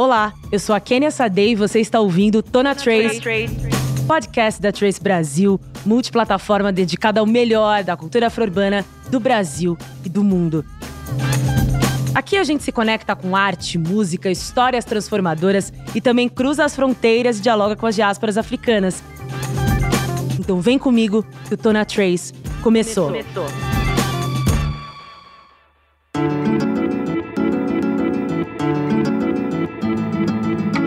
Olá, eu sou a Kenia Sadei e você está ouvindo Tona Trace, podcast da Trace Brasil, multiplataforma dedicada ao melhor da cultura afro-urbana do Brasil e do mundo. Aqui a gente se conecta com arte, música, histórias transformadoras e também cruza as fronteiras e dialoga com as diásporas africanas. Então vem comigo que o Tona Trace começou. começou.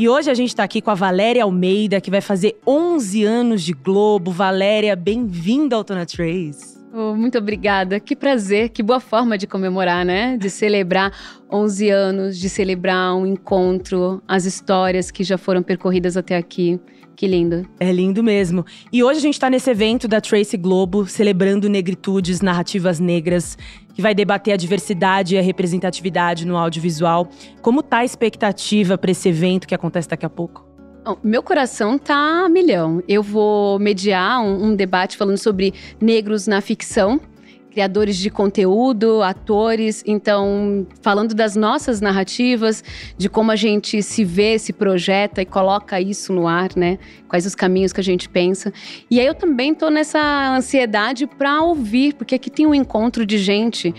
E hoje a gente está aqui com a Valéria Almeida, que vai fazer 11 anos de Globo. Valéria, bem-vinda ao Tona Trace. Oh, muito obrigada. Que prazer, que boa forma de comemorar, né? De celebrar 11 anos, de celebrar um encontro, as histórias que já foram percorridas até aqui. Que lindo. É lindo mesmo. E hoje a gente está nesse evento da Trace Globo, celebrando negritudes, narrativas negras, que vai debater a diversidade e a representatividade no audiovisual. Como tá a expectativa para esse evento que acontece daqui a pouco? Meu coração tá a milhão. Eu vou mediar um, um debate falando sobre negros na ficção criadores de conteúdo, atores. Então, falando das nossas narrativas, de como a gente se vê, se projeta e coloca isso no ar, né? Quais os caminhos que a gente pensa. E aí eu também tô nessa ansiedade para ouvir, porque aqui tem um encontro de gente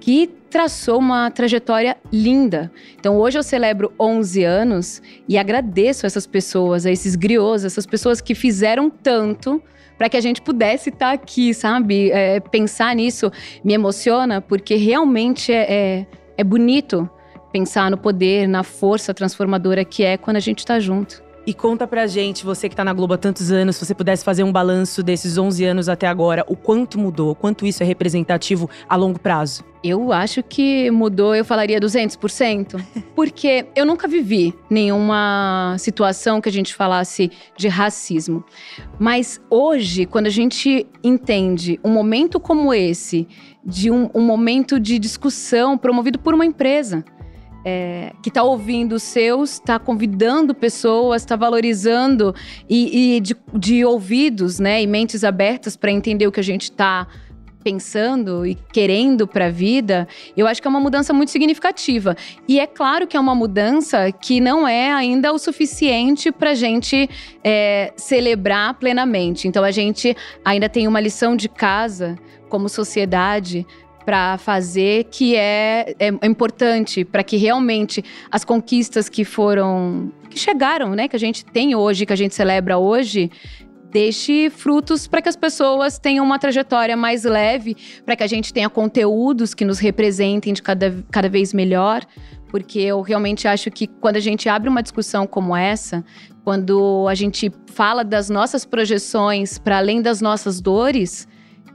que traçou uma trajetória linda. Então hoje eu celebro 11 anos e agradeço essas pessoas, a esses griots, essas pessoas que fizeram tanto para que a gente pudesse estar tá aqui, sabe? É, pensar nisso me emociona, porque realmente é, é, é bonito pensar no poder, na força transformadora que é quando a gente está junto. E conta pra gente, você que tá na Globo há tantos anos, se você pudesse fazer um balanço desses 11 anos até agora, o quanto mudou, o quanto isso é representativo a longo prazo? Eu acho que mudou, eu falaria 200%, porque eu nunca vivi nenhuma situação que a gente falasse de racismo. Mas hoje, quando a gente entende um momento como esse, de um, um momento de discussão promovido por uma empresa, é, que está ouvindo os seus, está convidando pessoas, está valorizando e, e de, de, ouvidos, né, e mentes abertas para entender o que a gente está pensando e querendo para a vida, eu acho que é uma mudança muito significativa. E é claro que é uma mudança que não é ainda o suficiente para a gente é, celebrar plenamente. Então a gente ainda tem uma lição de casa como sociedade para fazer que é, é, é importante para que realmente as conquistas que foram que chegaram, né, que a gente tem hoje, que a gente celebra hoje, deixe frutos para que as pessoas tenham uma trajetória mais leve, para que a gente tenha conteúdos que nos representem de cada, cada vez melhor. Porque eu realmente acho que quando a gente abre uma discussão como essa, quando a gente fala das nossas projeções para além das nossas dores,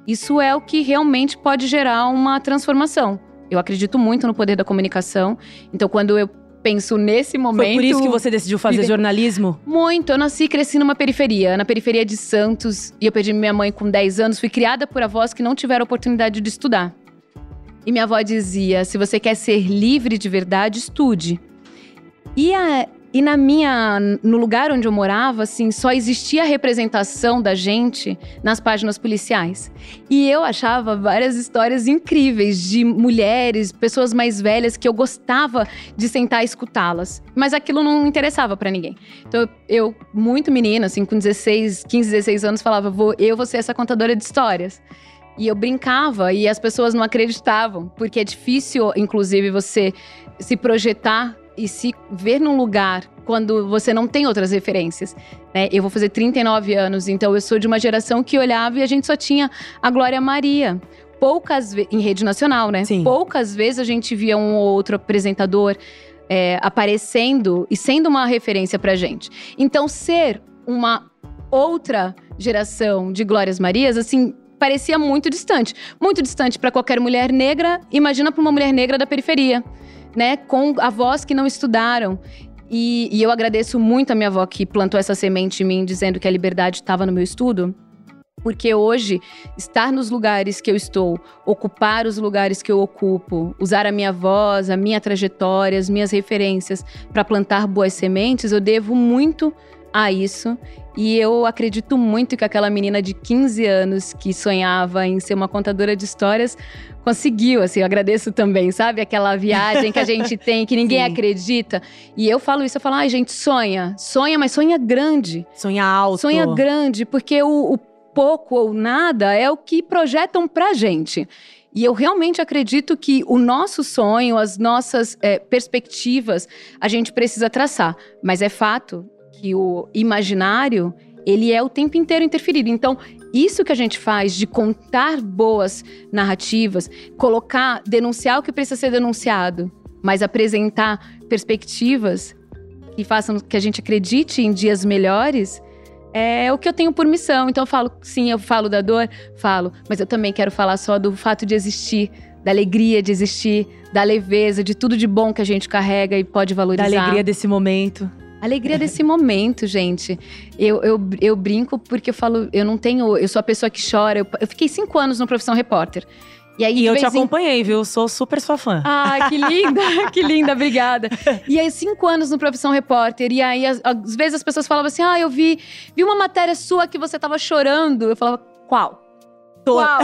isso é o que realmente pode gerar uma transformação. Eu acredito muito no poder da comunicação. Então, quando eu penso nesse momento. Foi por isso que você decidiu fazer jornalismo? Muito. Eu nasci e cresci numa periferia, na periferia de Santos. E eu perdi minha mãe com 10 anos. Fui criada por avós que não tiveram oportunidade de estudar. E minha avó dizia: se você quer ser livre de verdade, estude. E a, e na minha, no lugar onde eu morava, assim, só existia representação da gente nas páginas policiais. E eu achava várias histórias incríveis de mulheres, pessoas mais velhas que eu gostava de sentar e escutá-las. Mas aquilo não interessava para ninguém. Então eu, muito menina, assim, com 16, 15, 16 anos, falava: vou, eu vou ser essa contadora de histórias. E eu brincava e as pessoas não acreditavam, porque é difícil, inclusive, você se projetar e se ver num lugar quando você não tem outras referências. Né? Eu vou fazer 39 anos, então eu sou de uma geração que olhava e a gente só tinha a Glória Maria. Poucas vezes, em rede nacional, né? Sim. Poucas vezes a gente via um ou outro apresentador é, aparecendo e sendo uma referência pra gente. Então, ser uma outra geração de Glórias Marias, assim, parecia muito distante. Muito distante para qualquer mulher negra, imagina para uma mulher negra da periferia né, com avós que não estudaram. E, e, eu agradeço muito a minha avó que plantou essa semente em mim, dizendo que a liberdade estava no meu estudo. Porque hoje, estar nos lugares que eu estou, ocupar os lugares que eu ocupo, usar a minha voz, a minha trajetória, as minhas referências para plantar boas sementes, eu devo muito a isso. E eu acredito muito que aquela menina de 15 anos que sonhava em ser uma contadora de histórias conseguiu, assim, eu agradeço também, sabe? Aquela viagem que a gente tem, que ninguém acredita. E eu falo isso, eu falo, ai, gente, sonha. Sonha, mas sonha grande. Sonha alto. Sonha grande, porque o, o pouco ou nada é o que projetam pra gente. E eu realmente acredito que o nosso sonho, as nossas é, perspectivas, a gente precisa traçar. Mas é fato que o imaginário, ele é o tempo inteiro interferido. Então, isso que a gente faz de contar boas narrativas, colocar, denunciar o que precisa ser denunciado, mas apresentar perspectivas que façam que a gente acredite em dias melhores, é o que eu tenho por missão. Então eu falo, sim, eu falo da dor, falo, mas eu também quero falar só do fato de existir, da alegria de existir, da leveza, de tudo de bom que a gente carrega e pode valorizar. Da alegria desse momento. Alegria desse momento, gente. Eu, eu, eu brinco porque eu falo, eu não tenho. Eu sou a pessoa que chora. Eu, eu fiquei cinco anos no Profissão Repórter. E, aí, e eu te acompanhei, em... viu? Sou super sua fã. Ah, que linda, que linda, obrigada. E aí, cinco anos no Profissão Repórter. E aí, às, às, vezes as pessoas falavam assim: ah, eu vi, vi uma matéria sua que você tava chorando. Eu falava, qual? Tô. Qual?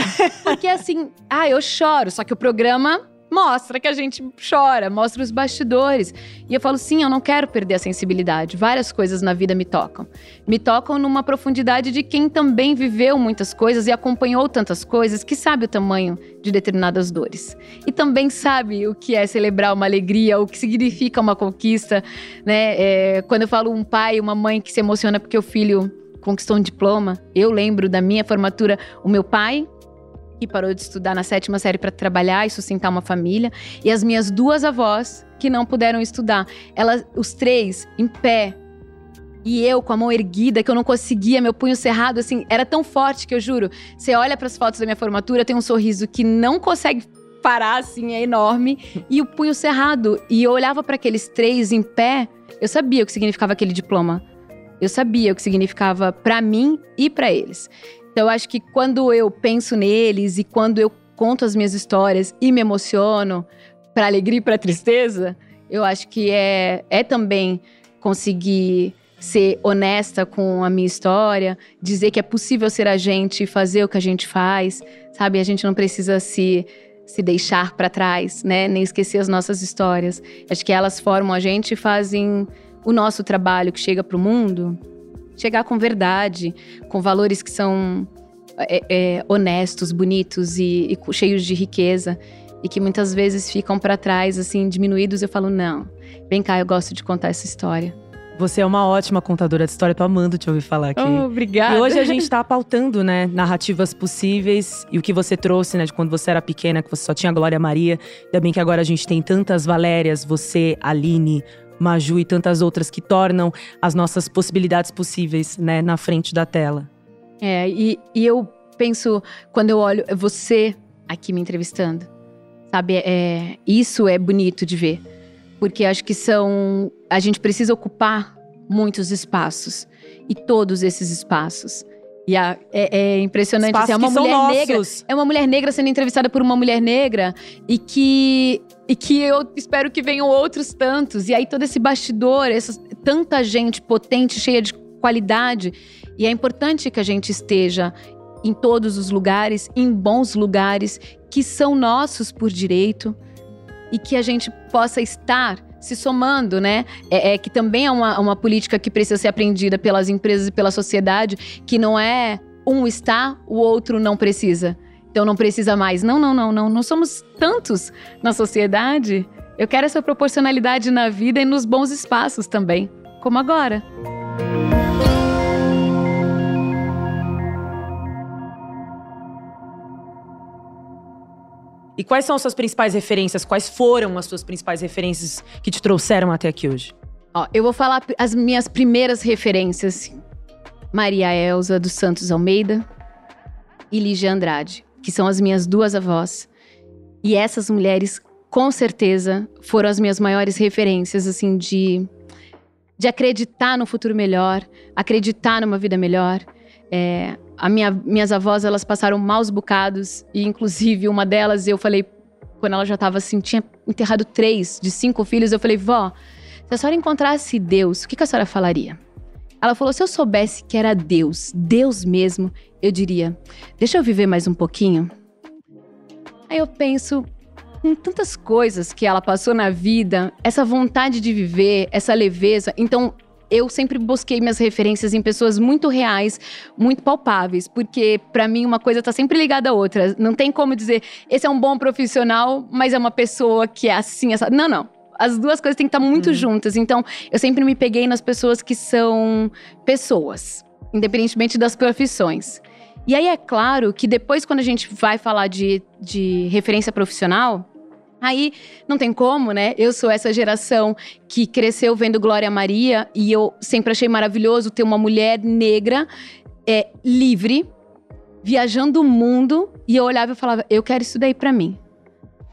Porque assim, ah, eu choro, só que o programa mostra que a gente chora, mostra os bastidores. E eu falo, sim, eu não quero perder a sensibilidade. Várias coisas na vida me tocam. Me tocam numa profundidade de quem também viveu muitas coisas e acompanhou tantas coisas, que sabe o tamanho de determinadas dores. E também sabe o que é celebrar uma alegria, o que significa uma conquista. Né? É, quando eu falo um pai, uma mãe que se emociona porque o filho conquistou um diploma, eu lembro da minha formatura, o meu pai que parou de estudar na sétima série para trabalhar e sustentar uma família, e as minhas duas avós que não puderam estudar. Elas, os três em pé, e eu com a mão erguida, que eu não conseguia, meu punho cerrado, assim, era tão forte que eu juro. Você olha para as fotos da minha formatura, tem um sorriso que não consegue parar, assim, é enorme, e o punho cerrado. E eu olhava para aqueles três em pé, eu sabia o que significava aquele diploma. Eu sabia o que significava para mim e para eles. Então, eu acho que quando eu penso neles e quando eu conto as minhas histórias e me emociono, para alegria e para tristeza, eu acho que é, é também conseguir ser honesta com a minha história, dizer que é possível ser a gente e fazer o que a gente faz, sabe? A gente não precisa se se deixar para trás, né? Nem esquecer as nossas histórias. Acho que elas formam a gente e fazem o nosso trabalho que chega para o mundo chegar com verdade, com valores que são é, é, honestos, bonitos e, e, cheios de riqueza e que muitas vezes ficam para trás, assim, diminuídos. Eu falo, não, vem cá, eu gosto de contar essa história. Você é uma ótima contadora de história, tô amando te ouvir falar aqui. Oh, obrigada. E hoje a gente tá pautando, né, narrativas possíveis e o que você trouxe, né, de quando você era pequena, que você só tinha Glória Maria. Ainda bem que agora a gente tem tantas Valérias, você, Aline, Maju e tantas outras que tornam as nossas possibilidades possíveis, né, na frente da tela. É, e, e eu penso, quando eu olho você aqui me entrevistando, sabe, é, isso é bonito de ver. Porque acho que são. A gente precisa ocupar muitos espaços. E todos esses espaços. E a, é, é, impressionante. Assim, é uma mulher negra. É uma mulher negra sendo entrevistada por uma mulher negra e que e que eu espero que venham outros tantos. E aí todo esse bastidor, essa, tanta gente potente, cheia de qualidade. E é importante que a gente esteja em todos os lugares, em bons lugares que são nossos por direito e que a gente possa estar se somando, né? É, é, que também é uma, uma política que precisa ser aprendida pelas empresas e pela sociedade, que não é um está, o outro não precisa. Então não precisa mais. Não, não, não, não. Não somos tantos na sociedade. Eu quero essa proporcionalidade na vida e nos bons espaços também, como agora. E quais são as suas principais referências? Quais foram as suas principais referências que te trouxeram até aqui hoje? Ó, eu vou falar as minhas primeiras referências. Maria Elza dos Santos Almeida e Lígia Andrade que são as minhas duas avós. E essas mulheres, com certeza, foram as minhas maiores referências, assim, de, de acreditar no futuro melhor, acreditar numa vida melhor. É, a minha, minhas avós, elas passaram maus bocados, e inclusive uma delas, eu falei, quando ela já estava assim, tinha enterrado três de cinco filhos, eu falei, vó, se a senhora encontrasse Deus, o que, que a senhora falaria? Ela falou: se eu soubesse que era Deus, Deus mesmo, eu diria: deixa eu viver mais um pouquinho. Aí eu penso, com tantas coisas que ela passou na vida, essa vontade de viver, essa leveza. Então, eu sempre busquei minhas referências em pessoas muito reais, muito palpáveis, porque para mim uma coisa tá sempre ligada à outra. Não tem como dizer, esse é um bom profissional, mas é uma pessoa que é assim, essa. Não, não. As duas coisas têm que estar muito hum. juntas. Então, eu sempre me peguei nas pessoas que são pessoas, independentemente das profissões. E aí é claro que depois, quando a gente vai falar de, de referência profissional, Aí não tem como, né? Eu sou essa geração que cresceu vendo Glória Maria e eu sempre achei maravilhoso ter uma mulher negra é, livre, viajando o mundo e eu olhava e falava: eu quero isso daí para mim.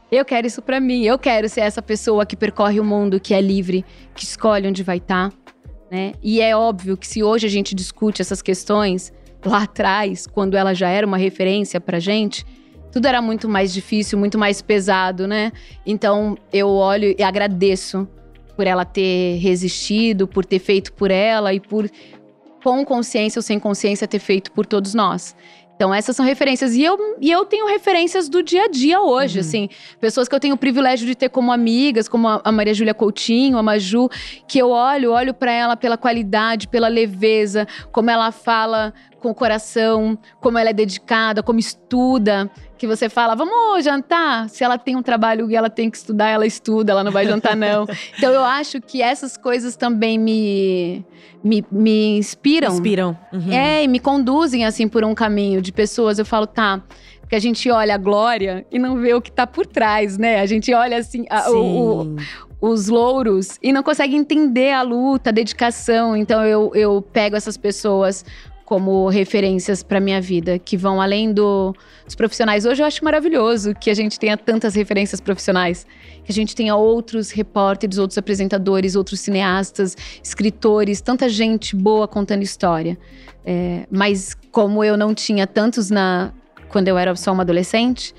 Eu quero isso para mim. Eu quero ser essa pessoa que percorre o mundo, que é livre, que escolhe onde vai estar, tá, né? E é óbvio que se hoje a gente discute essas questões lá atrás, quando ela já era uma referência pra gente, tudo era muito mais difícil, muito mais pesado, né? Então eu olho e agradeço por ela ter resistido, por ter feito por ela e por, com consciência ou sem consciência, ter feito por todos nós. Então, essas são referências. E eu, e eu tenho referências do dia a dia hoje, uhum. assim. Pessoas que eu tenho o privilégio de ter como amigas, como a, Maria Júlia Coutinho, a Maju, que eu olho, olho para ela pela qualidade, pela leveza, como ela fala com o coração, como ela é dedicada, como estuda que você fala, vamos jantar? Se ela tem um trabalho e ela tem que estudar, ela estuda, ela não vai jantar, não. então eu acho que essas coisas também me, me, me inspiram. Inspiram. Uhum. É, e me conduzem, assim, por um caminho de pessoas. Eu falo, tá. Porque a gente olha a glória e não vê o que tá por trás, né? A gente olha assim, a, o, o, os louros e não consegue entender a luta, a dedicação. Então eu, eu pego essas pessoas como referências para minha vida, que vão além do, dos profissionais. Hoje eu acho maravilhoso que a gente tenha tantas referências profissionais, que a gente tenha outros repórteres, outros apresentadores, outros cineastas, escritores, tanta gente boa contando história. É, mas como eu não tinha tantos na quando eu era só uma adolescente,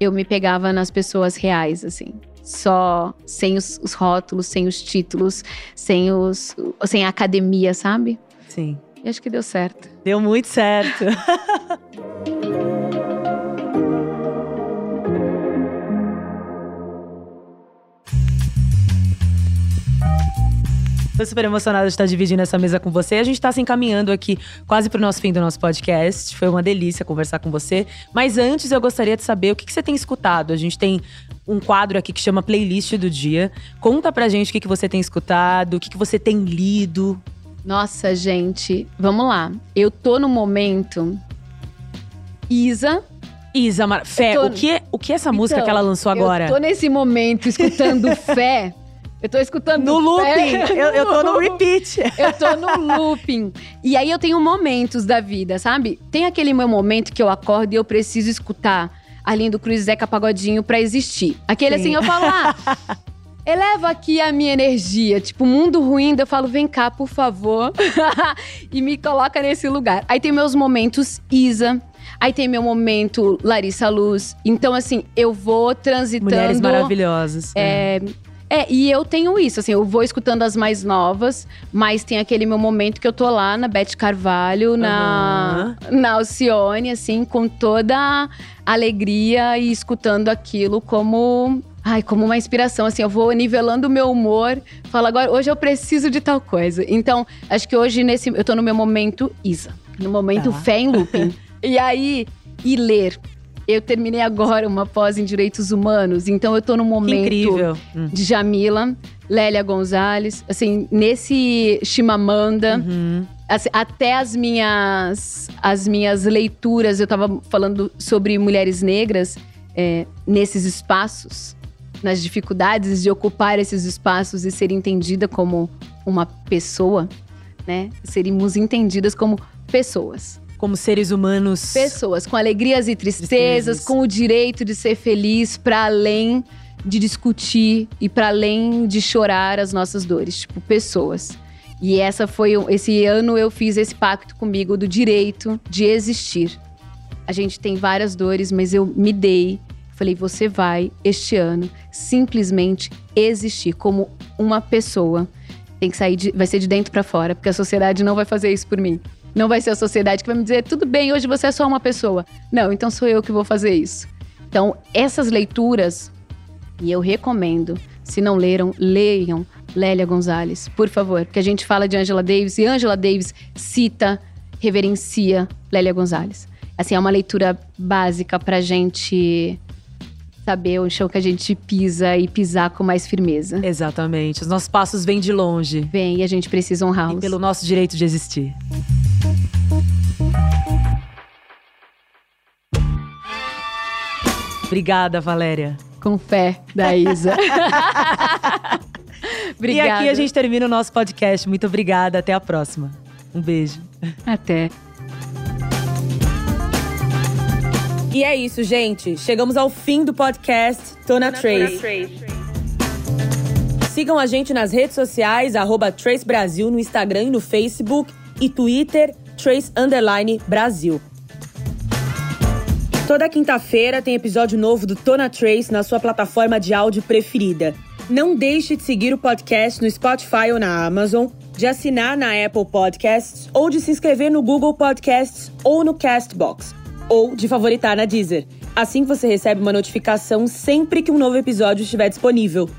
eu me pegava nas pessoas reais, assim só sem os, os, rótulos, sem os títulos, sem os sem a academia, sabe? Sim. E acho que deu certo. Deu muito certo. Tô super emocionada de estar dividindo essa mesa com você. A gente está se encaminhando aqui quase para o nosso fim do nosso podcast. Foi uma delícia conversar com você. Mas antes eu gostaria de saber o que, que você tem escutado. A gente tem um quadro aqui que chama Playlist do Dia. Conta pra gente o que, que você tem escutado, o que, que você tem lido. Nossa, gente, vamos lá. Eu tô no momento. Isa. Isa, Mar... Fé, tô... o, que, é, o que é essa então, música que ela lançou agora? Eu tô nesse momento escutando Fé. Eu tô escutando no looping. Eu, eu tô no repeat. Eu tô no looping. E aí eu tenho momentos da vida, sabe? Tem aquele meu momento que eu acordo e eu preciso escutar Arlindo Cruz e Zeca Pagodinho pra existir. Aquele Sim. assim, eu falo, ah, eleva aqui a minha energia. Tipo, mundo ruim, eu falo, vem cá, por favor. e me coloca nesse lugar. Aí tem meus momentos Isa. Aí tem meu momento Larissa Luz. Então, assim, eu vou transitando. Mulheres maravilhosas. É, é. é, e eu tenho isso, assim, eu vou escutando as mais novas, mas tem aquele meu momento que eu tô lá na Beth Carvalho, na, uhum. na Alcione, assim, com toda a alegria e escutando aquilo como ai, como uma inspiração, assim, eu vou nivelando o meu humor, falo agora, hoje eu preciso de tal coisa. Então, acho que hoje nesse, eu tô no meu momento Isa, no momento tá. fé em looping. e aí, e ler. Eu terminei agora uma pós em direitos humanos, então eu tô no momento hum. de Jamila, Lélia Gonzalez, assim, nesse Chimamanda. Uhum. Assim, até as minhas, as minhas leituras, eu tava falando sobre mulheres negras é, nesses espaços nas dificuldades de ocupar esses espaços e ser entendida como uma pessoa, né? Seríamos entendidas como pessoas. Como seres humanos. Pessoas com alegrias e tristezas, tristezas. com o direito de ser feliz para além de discutir e para além de chorar as nossas dores, tipo pessoas. E essa foi esse ano eu fiz esse pacto comigo do direito de existir. A gente tem várias dores, mas eu me dei Falei, você vai, este ano, simplesmente existir como uma pessoa Tem que sair, de, vai ser de dentro para fora, porque a sociedade não vai fazer isso por mim. Não vai ser a sociedade que vai me dizer, tudo bem, hoje você é só uma pessoa. Não, então sou eu que vou fazer isso. Então, essas leituras, e eu recomendo, se não leram, leiam Lélia Gonzalez, por favor, porque a gente fala de Angela Davis e Angela Davis cita, reverencia Lélia Gonzalez. Assim, é uma leitura básica pra gente saber o chão que a gente pisa e pisar com mais firmeza. Exatamente. Os nossos passos vêm de longe. Vem e a gente precisa honrá-los. E pelo nosso direito de existir. Obrigada, Valéria. Com fé da Isa. obrigada. E aqui a gente termina o nosso podcast. Muito obrigada. Até a próxima. Um beijo. Até. E é isso, gente. Chegamos ao fim do podcast Tona Trace. Sigam a gente nas redes sociais, arroba Trace Brasil, no Instagram e no Facebook e Twitter, Trace Underline Brasil. Toda quinta-feira tem episódio novo do Tona Trace na sua plataforma de áudio preferida. Não deixe de seguir o podcast no Spotify ou na Amazon, de assinar na Apple Podcasts ou de se inscrever no Google Podcasts ou no Castbox ou de favoritar na Deezer. Assim você recebe uma notificação sempre que um novo episódio estiver disponível.